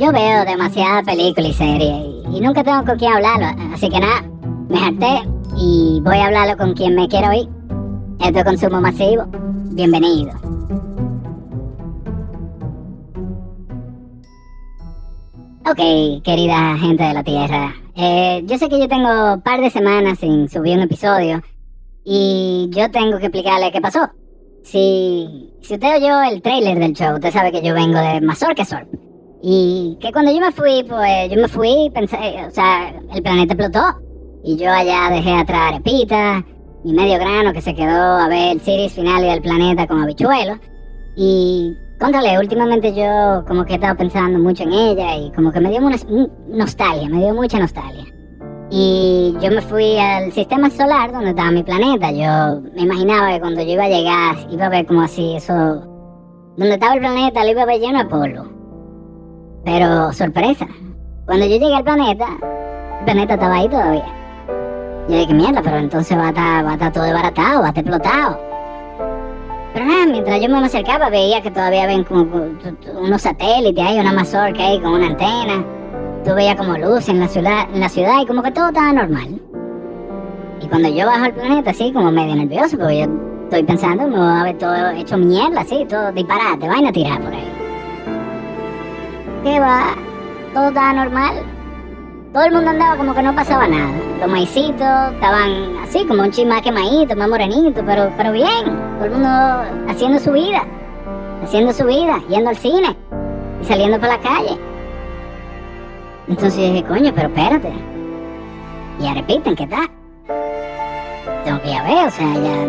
yo veo demasiada película y serie y, nunca tengo con quién hablarlo. Así que nada, me harté y voy a hablarlo con quien me quiera oír. Esto es consumo masivo. Bienvenido. Ok, querida gente de la Tierra. Eh, yo sé que yo tengo un par de semanas sin subir un episodio y yo tengo que explicarle qué pasó. Si, si usted oyó el trailer del show, usted sabe que yo vengo de Mazorca Sorp. Y que cuando yo me fui, pues yo me fui, pensé, o sea, el planeta explotó. Y yo allá dejé atrás Arepita, mi medio grano que se quedó a ver el series final del planeta con habichuelos. Y, contrale, últimamente yo como que he estado pensando mucho en ella y como que me dio una nostalgia, me dio mucha nostalgia. Y yo me fui al sistema solar donde estaba mi planeta. Yo me imaginaba que cuando yo iba a llegar, iba a ver como así, eso. Donde estaba el planeta, lo iba a ver lleno de polvo. Pero, sorpresa, cuando yo llegué al planeta, el planeta estaba ahí todavía. Yo dije, mierda, pero entonces va a estar, va a estar todo desbaratado, va a estar explotado. Pero nada, mientras yo me acercaba, veía que todavía ven como unos satélites, hay una mazorca ahí con una antena tú veías como luz en la ciudad, en la ciudad y como que todo estaba normal. Y cuando yo bajo al planeta, así como medio nervioso, porque yo estoy pensando, me voy a ver todo hecho mierda, así, todo disparate, vaina a tirar por ahí. ¿Qué va? Todo estaba normal. Todo el mundo andaba como que no pasaba nada. Los maicitos estaban así, como un chisma quemadito, más morenito, pero, pero bien. Todo el mundo haciendo su vida. Haciendo su vida, yendo al cine y saliendo por la calle. Entonces dije, coño, pero espérate. Ya repiten, ¿qué tal? Tengo que ir a ver, o sea, ya.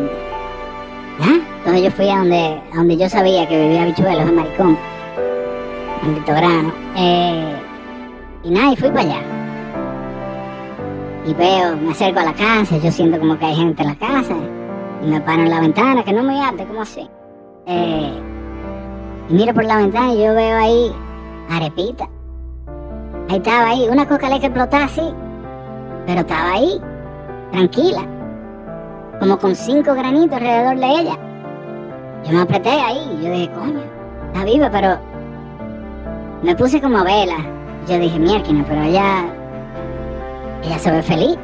¿Ya? Entonces yo fui a donde, a donde yo sabía que vivía bichuelos en Maricón. Maldito grano. Eh, y nada, y fui para allá. Y veo, me acerco a la casa, yo siento como que hay gente en la casa. Y me paro en la ventana, que no me arte, como así. Eh, y miro por la ventana y yo veo ahí arepita. Ahí estaba ahí, una coca que explotaba así, pero estaba ahí, tranquila, como con cinco granitos alrededor de ella. Yo me apreté ahí, yo dije, coño, está viva, pero me puse como vela. Yo dije, mierda, pero ella, ella se ve feliz.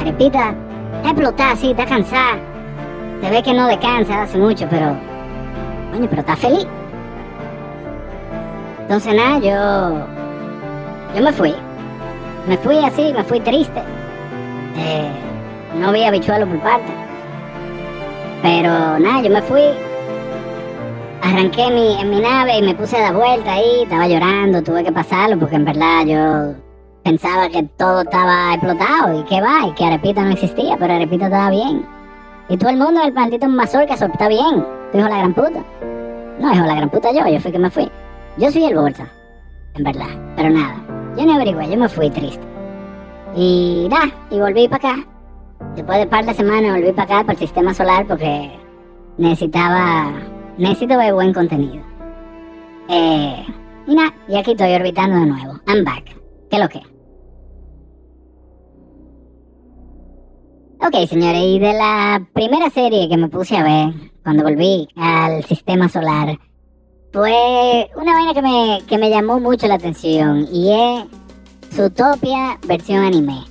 Arepita, está explotada así, está cansada. Se ve que no descansa hace mucho, pero, coño, pero está feliz. Entonces nada, yo yo me fui. Me fui así, me fui triste. Eh, no vi habichuelo por parte. Pero nada, yo me fui. Arranqué mi, en mi nave y me puse a dar vuelta ahí. Estaba llorando, tuve que pasarlo porque en verdad yo pensaba que todo estaba explotado y que va, y que Arepita no existía, pero Arepita estaba bien. Y todo el mundo, el maldito mazorca, está bien. Tu hijo la gran puta. No, hijo la gran puta yo, yo fui que me fui. Yo soy el bolsa, en verdad, pero nada. Yo no averigué, yo me fui triste. Y nada, y volví para acá. Después de un par de semanas volví para acá, para el sistema solar, porque necesitaba, necesito ver buen contenido. Eh, y nada, y aquí estoy orbitando de nuevo. I'm back. ¿Qué lo que? Ok, señores, y de la primera serie que me puse a ver cuando volví al sistema solar, fue una vaina que me, que me llamó mucho la atención y es Zootopia versión anime.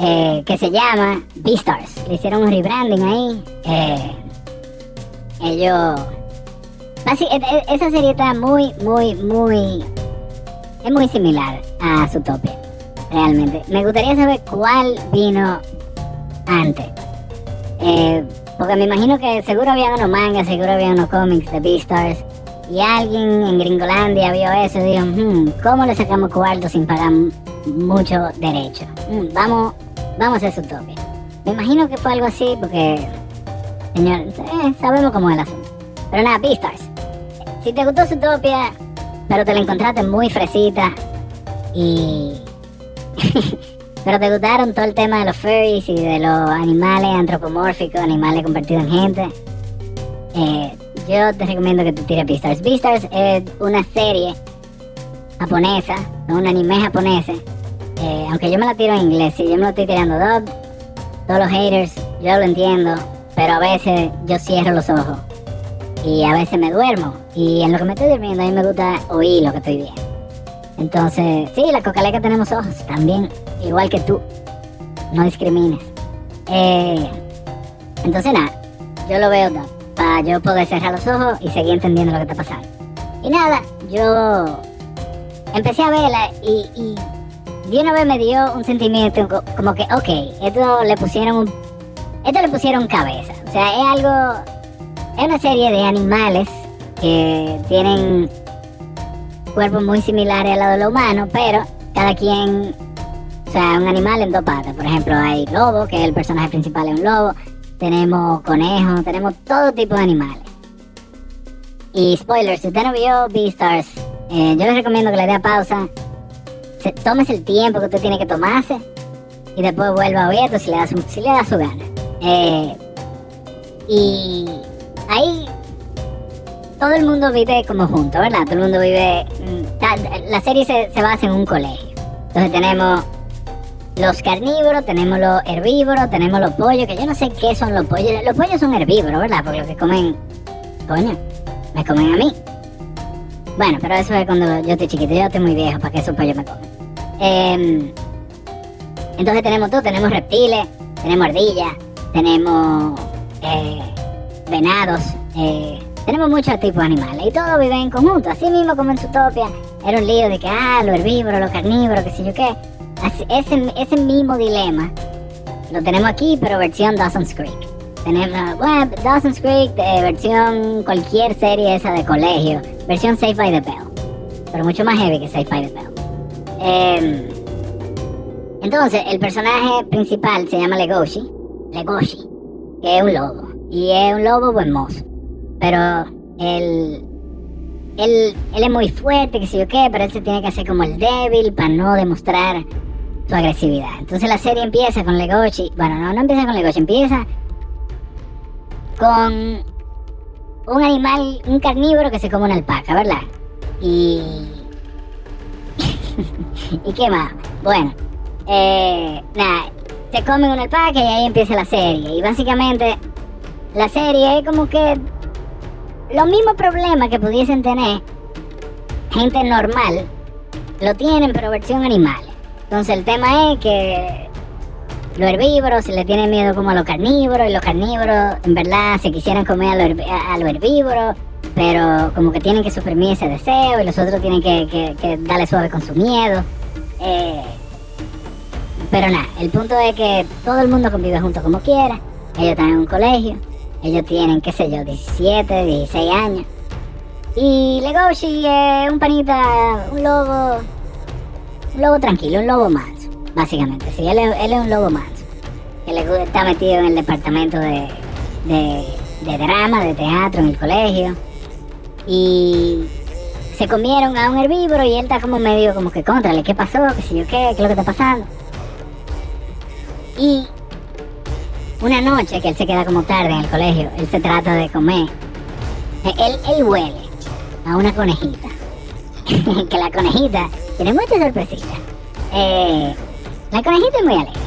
Eh, que se llama Beastars. Le hicieron un rebranding ahí. Eh, ellos. Así, e, e, esa serie está muy, muy, muy. Es muy similar a Zootopia. Realmente. Me gustaría saber cuál vino antes. Eh, porque me imagino que seguro había unos mangas, seguro había unos cómics de Beastars y alguien en Gringolandia vio eso y dijo, hmm, ¿cómo le sacamos cuarto sin pagar mucho derecho? Hmm, vamos, vamos a hacer Zootopia. Me imagino que fue algo así porque, señor, eh, sabemos cómo es el asunto. Pero nada, Beastars. Si te gustó Zootopia, pero te la encontraste muy fresita y... pero te gustaron todo el tema de los furries y de los animales antropomórficos, animales convertidos en gente. Eh, yo te recomiendo que tú tires Beastars. Beastars es una serie japonesa, un anime japonés. Eh, aunque yo me la tiro en inglés, si yo me lo estoy tirando dub, todos los haters, yo lo entiendo, pero a veces yo cierro los ojos y a veces me duermo. Y en lo que me estoy durmiendo, a mí me gusta oír lo que estoy viendo. Entonces, sí, la cocaleca tenemos ojos también, igual que tú. No discrimines. Eh, entonces, nada, yo lo veo para yo poder cerrar los ojos y seguir entendiendo lo que está pasando. Y nada, yo empecé a verla y, y de una vez me dio un sentimiento como que, ok, esto le pusieron esto le pusieron cabeza. O sea, es algo, es una serie de animales que tienen cuerpos muy similares al lado de lo humano, pero cada quien, o sea, un animal en dos patas. Por ejemplo, hay lobo, que es el personaje principal, es un lobo. Tenemos conejos, tenemos todo tipo de animales. Y spoilers, si usted no vio Beastars, eh, yo les recomiendo que le dé pausa, se, el tiempo que usted tiene que tomarse y después vuelva a ver si le da su, si le da su gana. Eh, y ahí todo el mundo vive como junto, ¿verdad? Todo el mundo vive... Mm, la serie se, basa en un colegio. Entonces tenemos los carnívoros, tenemos los herbívoros, tenemos los pollos, que yo no sé qué son los pollos. Los pollos son herbívoros, ¿verdad? Porque lo que comen, coño, me comen a mí. Bueno, pero eso es cuando yo estoy chiquito, yo estoy muy viejo para que esos pollos me comen. Em, entonces tenemos todo, tenemos reptiles, tenemos ardillas, tenemos eh, venados, eh, tenemos muchos tipos de animales y todos viven en conjunto, así mismo como en Zootopia. Era un lío de que, ah, los herbívoros, los carnívoros, qué sé yo qué. ese, ese mismo dilema lo tenemos aquí, pero versión Dawson's Creek. Tenemos, bueno, Dawson's Creek, eh, versión cualquier serie esa de colegio, versión Safe by the Bell. Pero mucho más heavy que Safe by the Bell. Em, entonces, el personaje principal se llama Legoshi. Legoshi, que es un lobo. Y es un lobo buen mozo. Pero él, él, él es muy fuerte, que sé yo qué, pero él se tiene que hacer como el débil para no demostrar su agresividad. Entonces la serie empieza con Legoshi. Bueno, no, no empieza con Legoshi, empieza con un animal, un carnívoro que se come una alpaca, ¿verdad? Y. ¿Y qué más? Bueno, eh, nada, se comen una alpaca y ahí empieza la serie. Y básicamente, la serie es como que los mismos problemas que pudiesen tener gente normal, lo tienen, pero versión animal. Entonces el tema es que los herbívoros se le tiene miedo como a los carnívoros y los carnívoros en verdad se quisieran comer a los, herbívoros, pero como que tienen que suprimir ese deseo y los otros tienen que, darle suave con su miedo. Eh, pero nada, el punto es que todo el mundo convive junto como quiera. Ellos están en un colegio, ellos tienen, qué sé yo, 17, 16 años. Y Legoshi es un panita, un lobo, un lobo tranquilo, un lobo manso, básicamente. Sí, él es, un lobo manso. Él está metido en el departamento de, de, drama, de teatro en el colegio. Y se comieron a un herbívoro y él está como medio como que contrale, ¿qué pasó? ¿Qué sé yo qué? ¿Qué es lo que está pasando? Y una noche que él se queda como tarde en el colegio, él se trata de comer. Eh, él, él huele a una conejita. que la conejita tiene muchas sorpresitas. Eh, la conejita es muy alegre.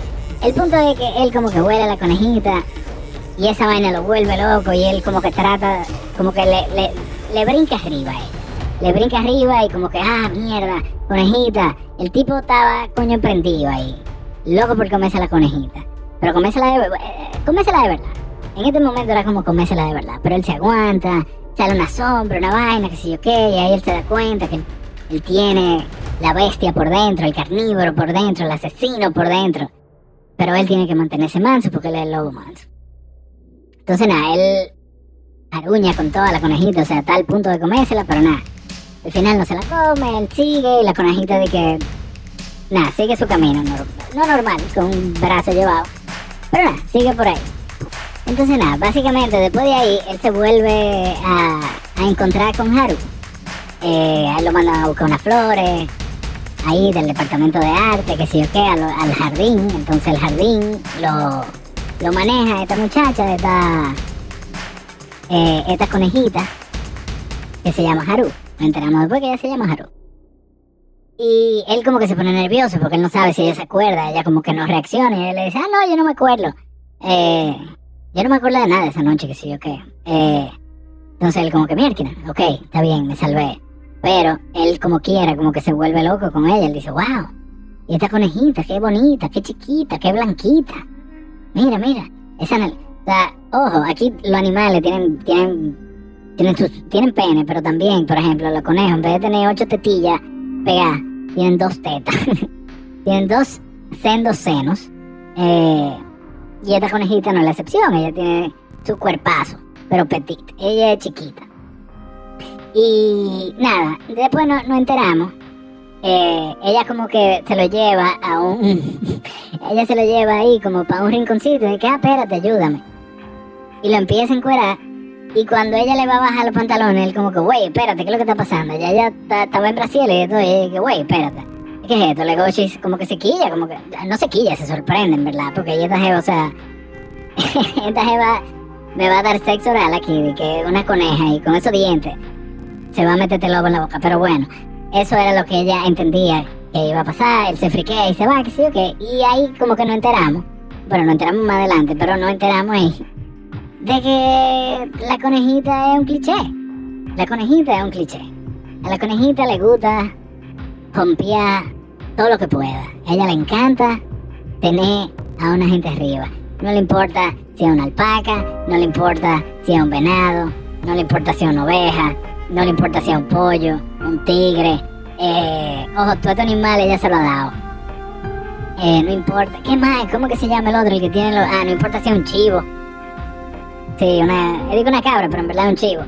El punto es que él como que huele a la conejita y esa vaina lo vuelve loco y él como que trata, como que le, le, brinca arriba a él. Le brinca arriba y como que, ah, mierda, conejita. El tipo estaba coño prendido ahí. Loco por comerse la conejita. Pero comérsela de, comérsela de verdad. En este momento era como comérsela de verdad. Pero él se aguanta, sale una sombra, una vaina, que sé yo qué, y ahí él se da cuenta que él, tiene la bestia por dentro, el carnívoro por dentro, el asesino por dentro. Pero él tiene que mantenerse manso porque él es el lobo manso. Entonces nada, él aruña con toda la conejita, o sea, a tal punto de comérsela, pero nada. Al final no se la come, él sigue y la conejita de que... Nada, sigue su camino, no normal, con un brazo llevado. Pero nada, sigue por ahí. Entonces nada, básicamente después de ahí él se vuelve a, encontrar con Haru. Eh, él lo manda a buscar unas flores, ahí del departamento de arte, que sé yo qué, al, jardín. Entonces el jardín lo, lo maneja esta muchacha, esta, eh, esta conejita, que se llama Haru. Me enteramos después que ella se llama Haru. Y él como que se pone nervioso porque él no sabe si ella se acuerda, ella como que no reacciona y él le dice, ah, no, yo no me acuerdo. Eh, yo no me acuerdo de nada esa noche, que sí, ok. Eh, entonces él como que, mierda, ok, está bien, me salvé. Pero él como quiera, como que se vuelve loco con ella. Él dice, wow, y esta conejita, qué bonita, qué chiquita, qué blanquita. Mira, mira, esa... O sea, ojo, aquí los animales tienen, tienen, tienen, tienen pene, pero también, por ejemplo, los conejos, en vez de tener ocho tetillas pegadas, tienen dos tetas. tienen dos sendos senos. Eh, y esta conejita no es la excepción, ella tiene su cuerpazo, pero petit. Ella es chiquita. Y nada, después nos no enteramos. Eh, ella como que se lo lleva a un... ella se lo lleva ahí como para un rinconcito y que, ah, espérate, ayúdame. Y lo empieza a encuerar. Y cuando ella le va a bajar los pantalones, él como que, güey, espérate, ¿qué es lo que está pasando? Ya ella estaba en Brasil y todo, y que, güey, espérate. ¿Qué es esto? Le como que se quilla, como que... No se quilla, se sorprenden, ¿verdad? Porque ella está jeva, o sea... esta jeva me va a dar sexo oral aquí, de que una coneja y con esos dientes se va a meterte lobo en la boca. Pero bueno, eso era lo que ella entendía que iba a pasar. Él se friquea y se va, que sí o qué. Y ahí como que no enteramos. Bueno, no enteramos más adelante, pero no enteramos ahí. De que la conejita es un cliché. La conejita es un cliché. A la conejita le gusta pompear todo lo que pueda. A ella le encanta tener a una gente arriba. No le importa si es una alpaca, no le importa si es un venado, no le importa si es una oveja, no le importa si es un pollo, un tigre. Eh, ojo, todo este animal ella se lo ha dado. Eh, no importa. ¿Qué más? ¿Cómo que se llama el otro? El que tiene los... Ah, no importa si es un chivo. Sí, una... Digo una cabra, pero en verdad un chivo.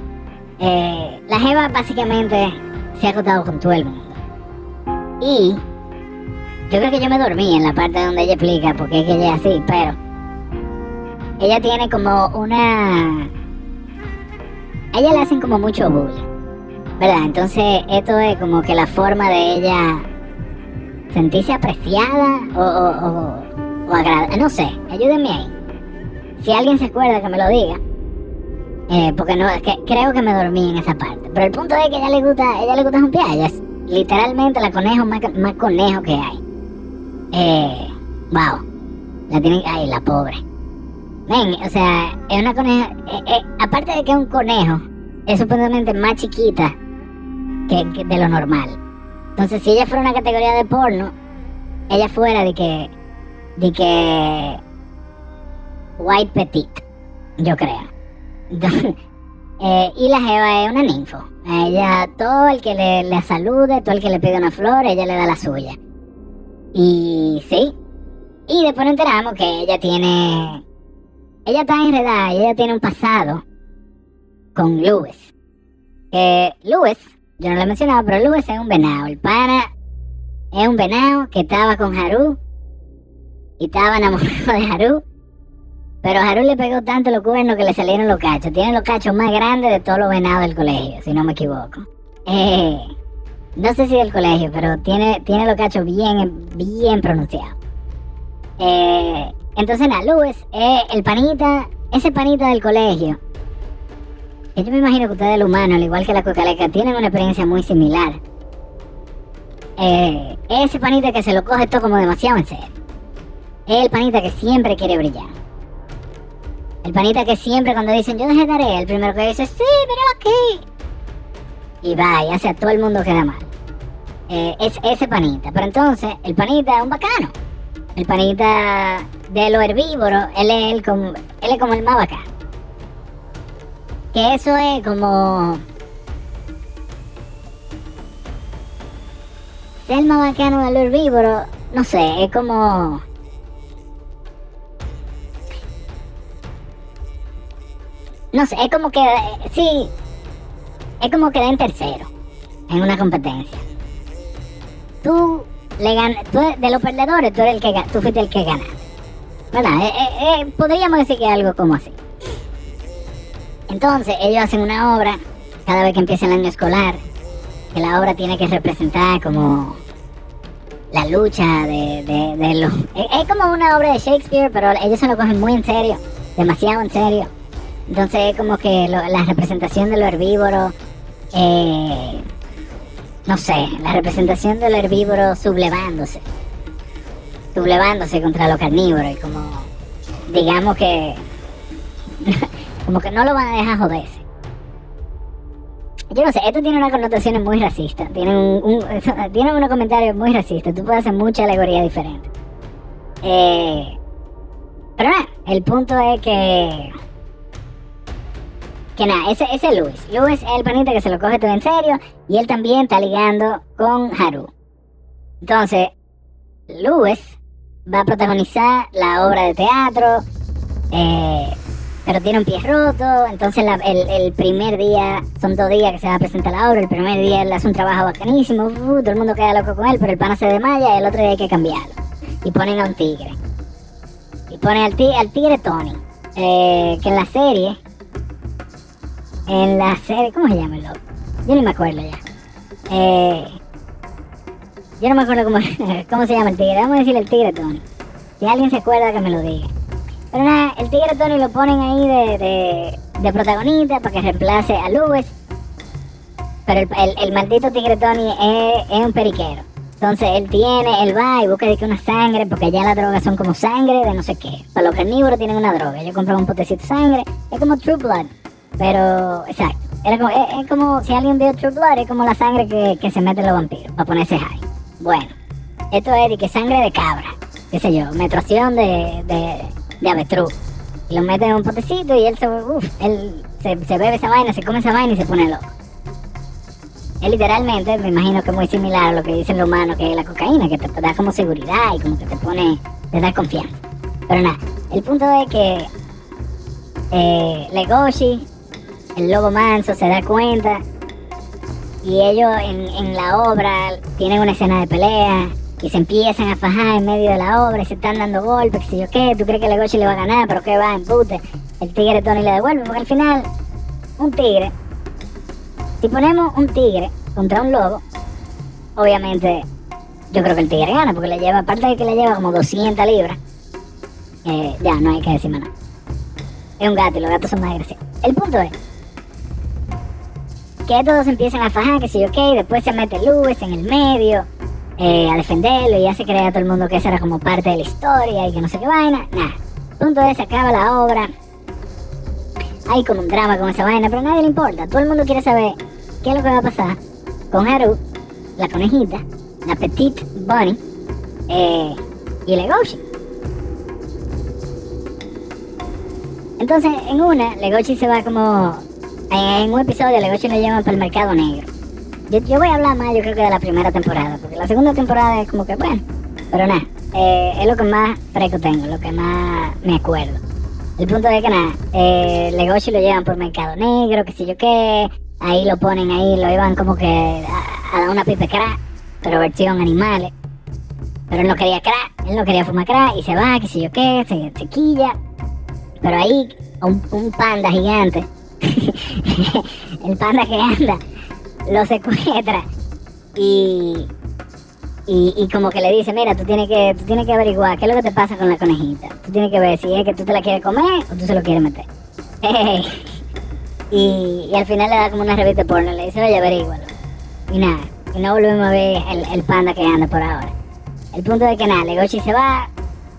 Eh, la Jeva básicamente se ha acostado con todo el mundo. Y yo creo que yo me dormí en la parte donde ella explica por qué es que ella es así, pero ella tiene como una... A ella le hacen como mucho bullying, ¿verdad? Entonces esto es como que la forma de ella sentirse apreciada o, o, o, agradable. No sé, ayúdenme ahí. Si alguien se acuerda que me lo diga. Eh, porque no, creo que me dormí en esa parte. Pero el punto es que a ella le gusta, ella le gusta un Ella es literalmente la conejo más, más conejo que hay. Eh, wow. La tienen, ay, la pobre. Ven, o sea, es una coneja, eh, eh, aparte de que es un conejo, es supuestamente más chiquita que, de lo normal. Entonces, si ella fuera una categoría de porno, ella fuera de que, de que, white petit, yo creo. eh, y la Jeva es una ninfo. Ella, todo el que le, le salude, todo el que le pide una flor, ella le da la suya. Y sí. Y después nos enteramos que ella tiene. Ella está enredada y ella tiene un pasado con Lewis. Que Lewis, yo no lo he mencionado, pero Lewis es un venado. El pana es un venado que estaba con Haru y estaba enamorado de Haru. Pero Haru le pegó tanto los cuernos que le salieron los cachos. Tiene los cachos más grandes de todos los venados del colegio, si no me equivoco. Eh, no sé si del colegio, pero tiene, tiene los cachos bien, bien pronunciados. Eh, entonces, nada, Luis es el panita, ese panita del colegio. yo me imagino que ustedes, el humano, al igual que la cocaleca, tienen una experiencia muy similar. Eh, ese panita que se lo coge todo como demasiado en serio. Es el panita que siempre quiere brillar. El panita que siempre cuando dicen yo dejé tarea, el primero que dice, sí, míralo aquí y va y hace a todo el mundo queda mal. Eh, es ese panita. Pero entonces, el panita es un bacano. El panita de lo herbívoro, él es, el como, él es como el más bacano. Que eso es como... Ser más bacano de lo herbívoro, no sé, es como... No sé, es como que... Sí, es como quedar en tercero en una competencia. Tú le ganas, tú de los perdedores, tú eres el que tú fuiste el que ganaste. ¿Verdad? Eh, eh, eh, podríamos decir que algo como así. Entonces, ellos hacen una obra cada vez que empieza el año escolar, que la obra tiene que representar como la lucha de, de, de los... Es como una obra de Shakespeare, pero ellos se lo cogen muy en serio, demasiado en serio. Entonces es como que la representación de lo herbívoro eh, no sé, la representación del herbívoro sublevándose, sublevándose contra los carnívoros y como, digamos que, como que no lo van a dejar joderse. Yo no sé, esto tiene unas connotaciones muy racistas. Tiene, un, tiene unos comentarios muy racistas. Tú puedes hacer mucha alegoría diferente. Eh, pero nada, el punto es que. Que nada, ese, es Luis. Luis es el panita que se lo coge todo en serio. Y él también está ligando con Haru. Entonces, Luis va a protagonizar la obra de teatro. Eh, pero tiene un pie roto, entonces el, primer día, son dos días que se va a presentar la obra, el primer día él hace un trabajo bacanísimo, todo el mundo queda loco con él, pero el pana se desmaya y el otro día hay que cambiarlo. Y ponen a un tigre. Y ponen al, tigre, tigre Tony, eh, que en la serie, en la serie, ¿cómo se llama el loco? Yo ni me acuerdo ya. Eh, yo no me acuerdo cómo, se llama el tigre, vamos a decirle el tigre Tony. Si alguien se acuerda que me lo diga. Pero nada, el tigre Tony lo ponen ahí de, de, protagonista para que reemplace a Lewis. Pero el, el, maldito tigre Tony es, es, un periquero. Entonces él tiene, él va y busca de que una sangre, porque allá las drogas son como sangre de no sé qué. Para los carnívoros tienen una droga. Yo compré un potecito de sangre. Es como True Blood. Pero, exacto. Es, como si alguien vio True Blood, es como la sangre que, que se mete los vampiros para ponerse high. Bueno, esto es de que sangre de cabra. Qué sé yo, menstruación de, de de avestruz. Y lo mete en un potecito y él se, uf, él se, bebe esa vaina, se come esa vaina y se pone loco. Es literalmente, me imagino que es muy similar a lo que dicen los humanos, que es la cocaína, que te da como seguridad y como que te pone, te da confianza. Pero nada, el punto es que eh, Legoshi, el lobo manso, se da cuenta y ellos en, la obra tienen una escena de pelea y se empiezan a fajar en medio de la obra y se están dando golpes, que si yo qué, tú crees que Legoshi le va a ganar, pero que va, en pute. El tigre Tony le devuelve, porque al final, un tigre, si ponemos un tigre contra un lobo, obviamente yo creo que el tigre gana, porque le lleva, aparte de que le lleva como 200 libras, eh, ya no hay que decir nada. Es un gato y los gatos son más agresivos. El punto es que todos empiezan a fajar, que si yo qué, y después se mete Luis en el medio eh, a defenderlo y ya se crea todo el mundo que esa era como parte de la historia y que no sé qué vaina. Nada. Punto es, se acaba la obra. Hay como un drama con esa vaina, pero a nadie le importa. Todo el mundo quiere saber qué es lo que va a pasar con Haru, la conejita, la Petite Bunny eh, y Legoshi. Entonces, en una, Legoshi se va como. En un episodio, Legoshi lo llevan para el mercado negro. Yo, voy a hablar más, yo creo que de la primera temporada, porque la segunda temporada es como que, bueno, pero nada, eh, es lo que más fresco tengo, lo que más me acuerdo. El punto es que nada, eh, lo llevan por Mercado Negro, que si yo qué, ahí lo ponen ahí, lo llevan como que a, dar una pipe crack, pero versión animales. Pero él no quería crack, él no quería fumar crack y se va, que si yo qué, se, quilla. Pero ahí, un panda gigante, el panda que anda lo secuestra y, y, como que le dice, mira, tú tienes, que, tú tienes que averiguar qué es lo que te pasa con la conejita. Tú tienes que ver si es que tú te la quieres comer o tú se lo quieres meter. y, al final le da como una revista porno, le dice, oye, averígualo. Y nada, y no volvemos a ver el, el panda que anda por ahora. El punto es que nada, Legoshi se va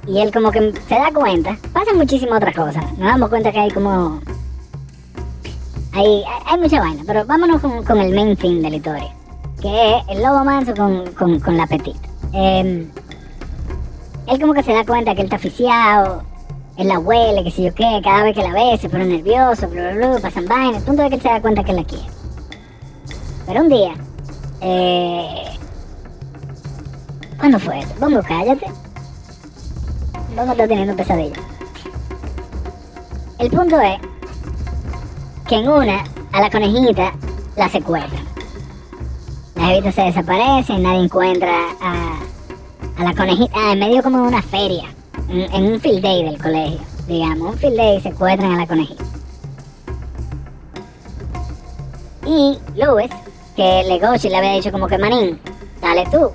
y él como que se da cuenta. Pasan muchísimas otras cosas. Nos damos cuenta que hay como hay, mucha vaina, pero vámonos con, el main thing de la historia, que es el lobo manso con, con, la petita. Em, él como que se da cuenta que él está aficiado, él la huele, que si yo qué, cada vez que la ve se pone nervioso, bla, bla, bla, pasan vainas, el punto de que él se da cuenta que él la quiere. Pero un día, eh, ¿cuándo fue esto? Vamos, cállate. Vamos a estar teniendo pesadilla. El punto es que en una, a la conejita la secuestran. La jevita se desaparece, nadie encuentra a, a la conejita, ah, en medio como de una feria, en, un field day del colegio, digamos, un field day secuestran a la conejita. Y Luis, que Legoshi le había dicho como que manín, dale tú.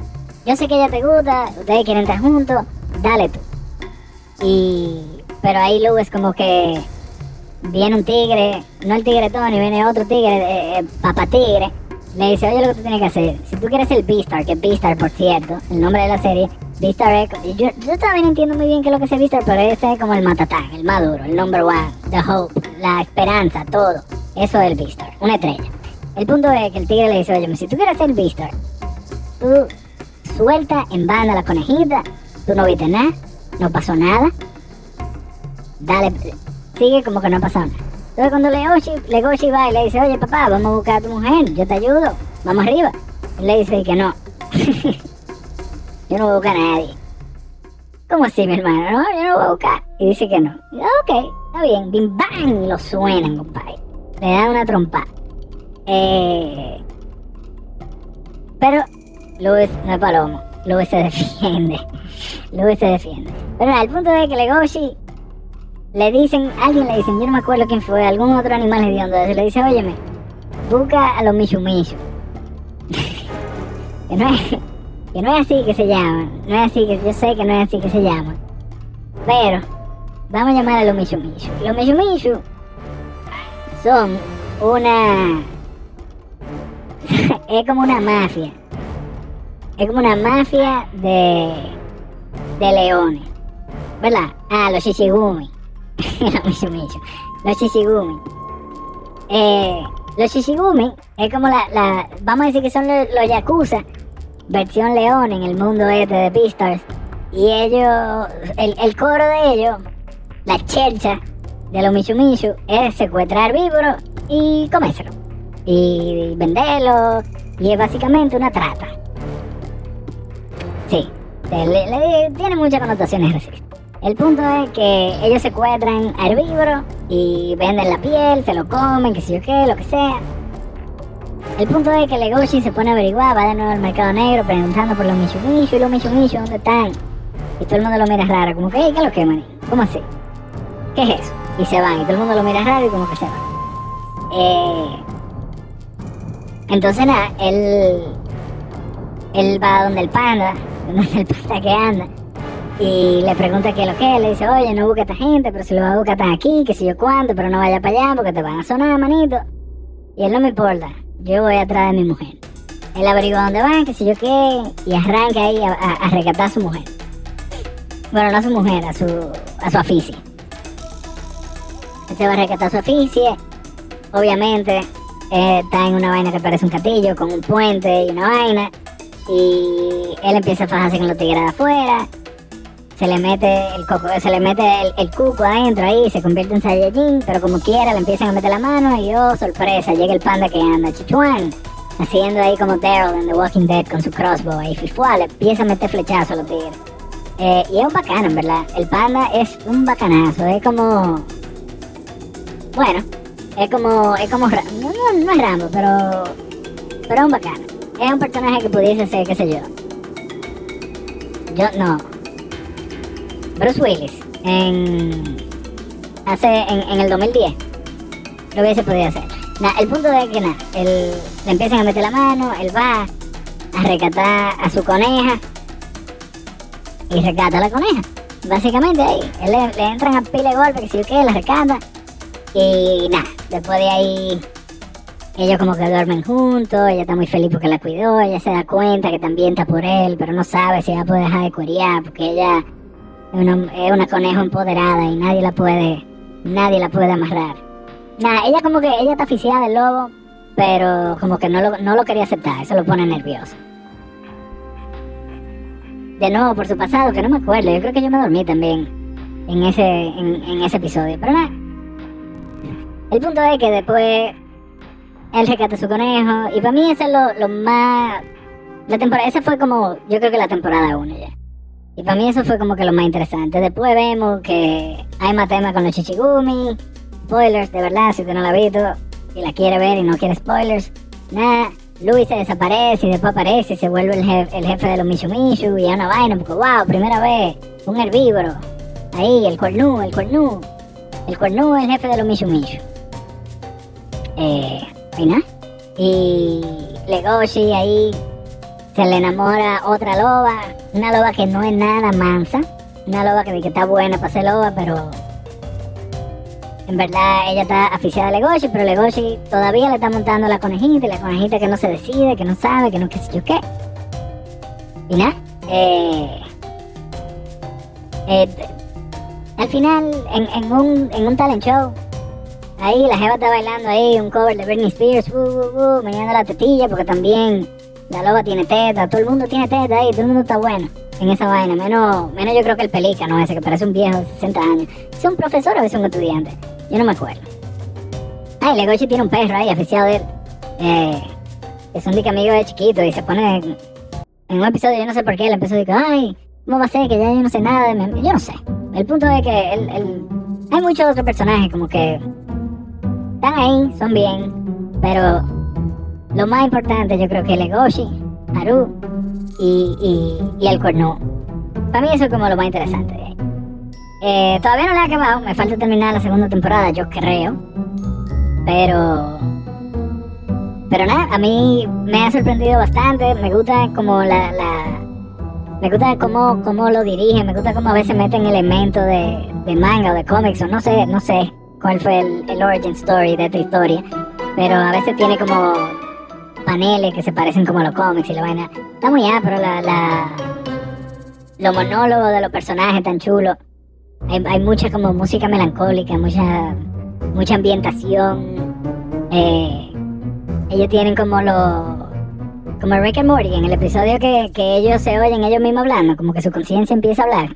Yo sé que ella te gusta, ustedes quieren estar juntos, dale tú. Y pero ahí Luis como que viene un tigre, no el tigre Tony, viene otro tigre, eh, eh, papá tigre, le dice, oye lo que tú tienes que hacer, si tú quieres el Beastar, que Beastar por cierto, el nombre de la serie, Beastar es, yo, yo no entiendo muy bien qué es lo que es Beastar, pero ese es como el matatán, el maduro, el number one, the hope, la esperanza, todo, eso es el Beastar, una estrella. El punto es que el tigre le dice, oye, si tú quieres ser Beastar, tú suelta en banda a la conejita, tú no viste nada, no pasó nada, dale, sigue como que no pasó nada. Entonces cuando Legoshi, Legoshi va y le dice, oye papá, vamos a buscar a tu mujer, yo te ayudo, vamos arriba. Le dice que no. yo no voy a buscar a nadie. ¿Cómo así, mi hermano? No, yo no voy a buscar. Y dice que no. Y, ok, está bien. Bim y lo suenan, compadre. Le dan una trompa. Eh, pero Luis no es palomo. Luis se defiende. Luis se defiende. Pero nada, el punto es que Legoshi le dicen, alguien le dicen, yo no me acuerdo quién fue, algún otro animal le le dice, óyeme, busca a los Mishu. que, no es, que no es así que se llaman, no es así que, yo sé que no es así que se llaman. Pero, vamos a llamar a los Mishu. Los Mishu son una... es como una mafia. Es como una mafia de... de leones. ¿Verdad? Ah, los Shishigumi. Los Shishigumi. Eh, los Shishigumi es como la, la, Vamos a decir que son los, Yakuza, versión león en el mundo este de Beastars. Y ellos. El, el coro de ellos, la chercha de los Mishu es secuestrar víboros y comérselo. Y venderlo. Y es básicamente una trata. Sí. tiene muchas connotaciones racistas. El punto es que ellos secuestran a herbívoros y venden la piel, se lo comen, que sé yo qué, lo que sea. El punto es que Legoshi se pone a averiguar, va de nuevo al mercado negro preguntando por los Mishu y los Mishu, ¿dónde están? Y todo el mundo lo mira raro, como que, ¿qué lo que, maní? ¿Cómo así? ¿Qué es eso? Y se van, y todo el mundo lo mira raro y como que se van. Eh... Entonces nada, él, él va donde el panda, donde el panda que anda, y le pregunta qué es lo que le dice, oye, no busques a esta gente, pero si lo va a buscar aquí, que si yo cuánto, pero no vaya para allá porque te van a sonar, manito. Y él no me importa, yo voy atrás de mi mujer. Él averigua dónde van, que si yo qué, y arranca ahí a, rescatar a su mujer. Bueno, no a su mujer, a su, a su aficie. Él se va a rescatar a su aficie, obviamente eh, está en una vaina que parece un castillo, con un puente y una vaina. Y él empieza a fajarse con los tigres de afuera se le mete el coco, se le mete el, cuco adentro ahí, se convierte en Saiyajin, pero como quiera le empiezan a meter la mano y oh sorpresa, llega el panda que anda, Chichuan, haciendo ahí como Daryl en The Walking Dead con su crossbow ahí, fifua, le empieza a meter flechazos a los tigres. Eh, y es un bacano, en verdad. El panda es un bacanazo, es como. Bueno, es como. Es como. No, no, es Rambo, pero. Pero es un bacano. Es un personaje que pudiese ser, qué sé yo. Yo no. Bruce Willis en hace en, el 2010 lo hubiese podido hacer. el punto es que nada, él le empiezan a meter la mano, él va a rescatar a su coneja y rescata a la coneja. Básicamente ahí, él le, entran a pile de golpe, que si yo qué, la rescata y nada, después de ahí ellos como que duermen juntos, ella está muy feliz porque la cuidó, ella se da cuenta que también está por él, pero no sabe si va a poder dejar de cuerear porque ella es una conejo empoderada y nadie la puede, nadie la puede amarrar. Nada, ella como que, ella está aficiada del lobo, pero como que no lo, no lo quería aceptar, eso lo pone nervioso. De nuevo, por su pasado, que no me acuerdo, yo creo que yo me dormí también en ese, en, ese episodio, pero nada. El punto es que después él rescata su conejo, y para mí eso es lo, lo más... La temporada, esa fue como, yo creo que la temporada 1 ya. Y para mí eso fue como que lo más interesante. Después vemos que hay más temas con los Chichigumi. Spoilers, de verdad, si usted no la ha visto y la quiere ver y no quiere spoilers. Nada, Luis se desaparece y después aparece y se vuelve el, jefe, de los Mishu y ya una vaina, porque wow, primera vez, un herbívoro. Ahí, el cornú, el cornú. El cornú es el jefe de los Mishu. Eh, y nada. Y Legoshi ahí se le enamora otra loba, una loba que no es nada mansa, una loba que, que está buena para ser loba, pero en verdad ella está aficiada a Legoshi, pero Legoshi todavía le está montando la conejita y la conejita que no se decide, que no sabe, que no qué sé yo qué. Y nada, eh, eh, al final en, un, en un talent show Ahí la jeva está bailando ahí un cover de Britney Spears, uh, uh, uh, la tetilla, porque también la loba tiene teta, todo el mundo tiene teta ahí, todo el mundo está bueno en esa vaina. Menos, menos yo creo que el pelícano ese, que parece un viejo de 60 años. ¿Es un profesor o es un estudiante? Yo no me acuerdo. Ay, Legochi tiene un perro ahí, oficial de él. Eh, es un dique amigo de chiquito y se pone en un episodio, yo no sé por qué, le empezó a decir, ay, ¿cómo va a ser que ya yo no sé nada de Yo no sé. El punto es que el... hay muchos otros personajes como que están ahí, son bien, pero lo más importante yo creo que Legoshi, Haru y, y, el cuerno. Para mí eso es como lo más interesante eh, todavía no le he acabado, me falta terminar la segunda temporada, yo creo. Pero pero nada, a mí me ha sorprendido bastante. Me gusta como la. la me gusta cómo, cómo lo dirige, me gusta cómo a veces meten elementos de, de manga o de cómics, no sé, no sé cuál fue el, el origin story de esta historia. Pero a veces tiene como paneles que se parecen como a los cómics y la vaina. Está muy pero la, la, los monólogos de los personajes tan chulos. Hay, hay mucha como música melancólica, mucha, mucha ambientación. Eh, ellos tienen como lo como Rick and Morty en el episodio que, que ellos se oyen ellos mismos hablando, como que su conciencia empieza a hablar.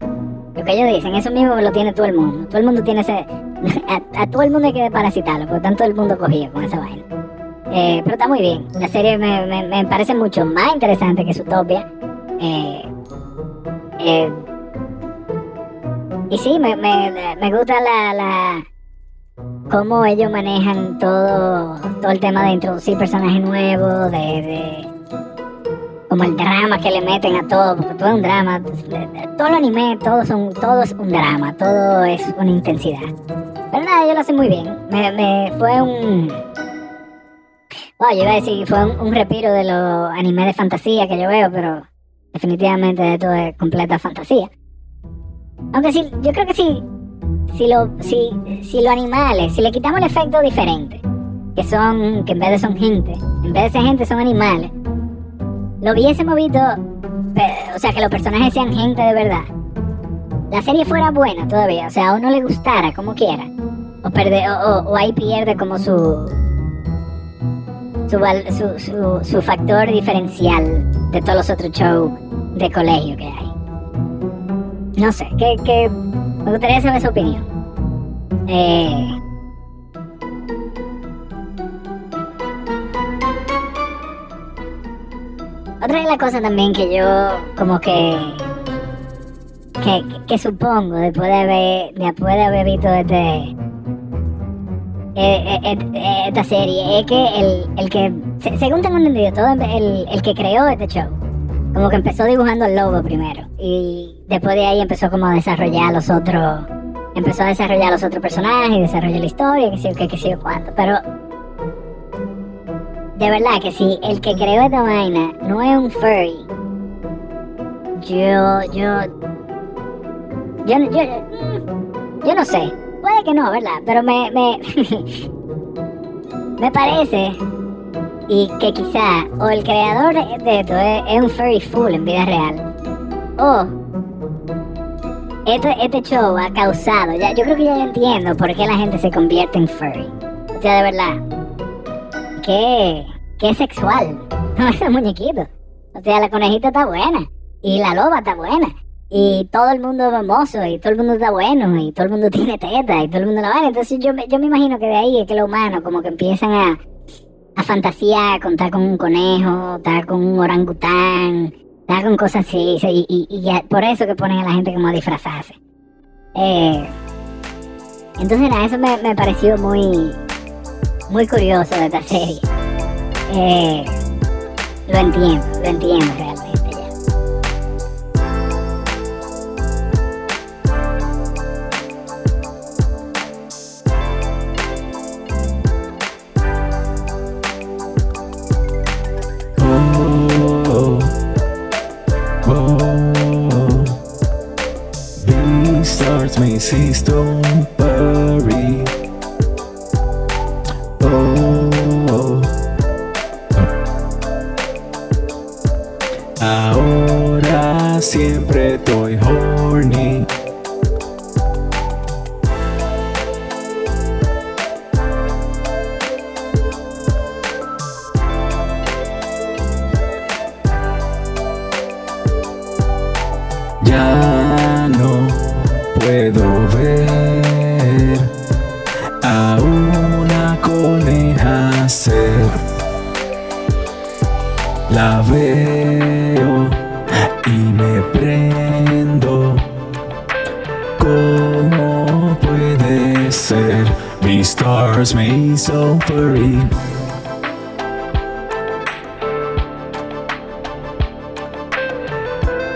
Lo que ellos dicen, eso mismo lo tiene todo el mundo. Todo el mundo tiene ese. A, todo el mundo hay que parasitarlo, porque todo el mundo cogido con esa vaina. Eh, pero está muy bien. La serie me, me, me, parece mucho más interesante que su Eh, eh, y sí, me, me, gusta la, la, cómo ellos manejan todo, todo el tema de introducir personajes nuevos, de, de como el drama que le meten a todo, porque todo es un drama, todo el anime, todo, son, todo es un drama, todo es una intensidad. Pero nada, ellos lo hacen muy bien. Me fue un... Bueno, yo iba a decir, fue un, un respiro de los animes de fantasía que yo veo, pero definitivamente esto es completa fantasía. Aunque sí, yo creo que sí, si, lo, si, si los animales, si le quitamos el efecto diferente, que son, que en vez de son gente, en vez de ser gente son animales, lo hubiésemos visto, o sea, que los personajes sean gente de verdad, la serie fuera buena todavía, o sea, a uno le gustara como quiera, o, perder, o, ahí pierde como su su, su, su, factor diferencial de todos los otros shows de colegio que hay. No sé, ¿qué, qué, me gustaría saber su opinión. Eh, otra de las cosas también que yo como que que, que, supongo de haber después de haber visto este eh, eh, esta serie es que el, el que según tengo entendido todo el, el que creó este show como que empezó dibujando el logo primero y después de ahí empezó como a desarrollar los otros, empezó a desarrollar los otros personajes, y desarrolló la historia, que sé yo que sé yo cuánto, pero de verdad que si el que creó esta vaina no es un furry, yo, yo, yo, yo, yo no sé, puede que no, ¿verdad? Pero me, me, me parece y que quizá o el creador de esto es, un furry full en vida real o este, este show ha causado, ya, yo creo que ya entiendo por qué la gente se convierte en furry. O sea, de verdad, qué, qué sexual, no ese muñequito. O sea, la conejita está buena y la loba está buena y todo el mundo es hermoso y todo el mundo está bueno y todo el mundo tiene teta y todo el mundo la va Entonces yo, yo me imagino que de ahí es que los humanos como que empiezan a a fantasía contar con un conejo, estar con un orangután, estar con cosas así, y, y, y, por eso que ponen a la gente como a disfrazarse. Eh, entonces nada, eso me, me, pareció muy, muy curioso de esta serie. Eh, lo entiendo, lo entiendo realmente.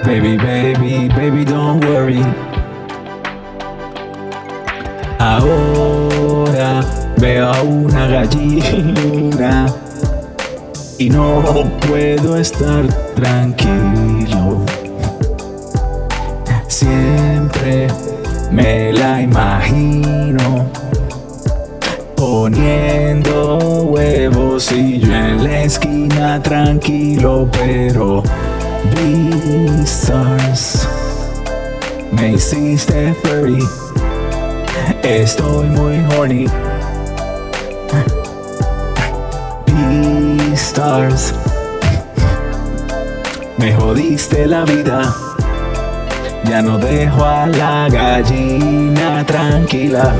Baby, baby, baby, don't worry. Ahora veo a una gallina y no puedo estar tranquilo. Siempre me la imagino poniendo huevos y yo en la esquina tranquilo, pero Beastars me hiciste furry. Estoy muy horny. Beastars me jodiste la vida. Ya no dejo a la gallina tranquila.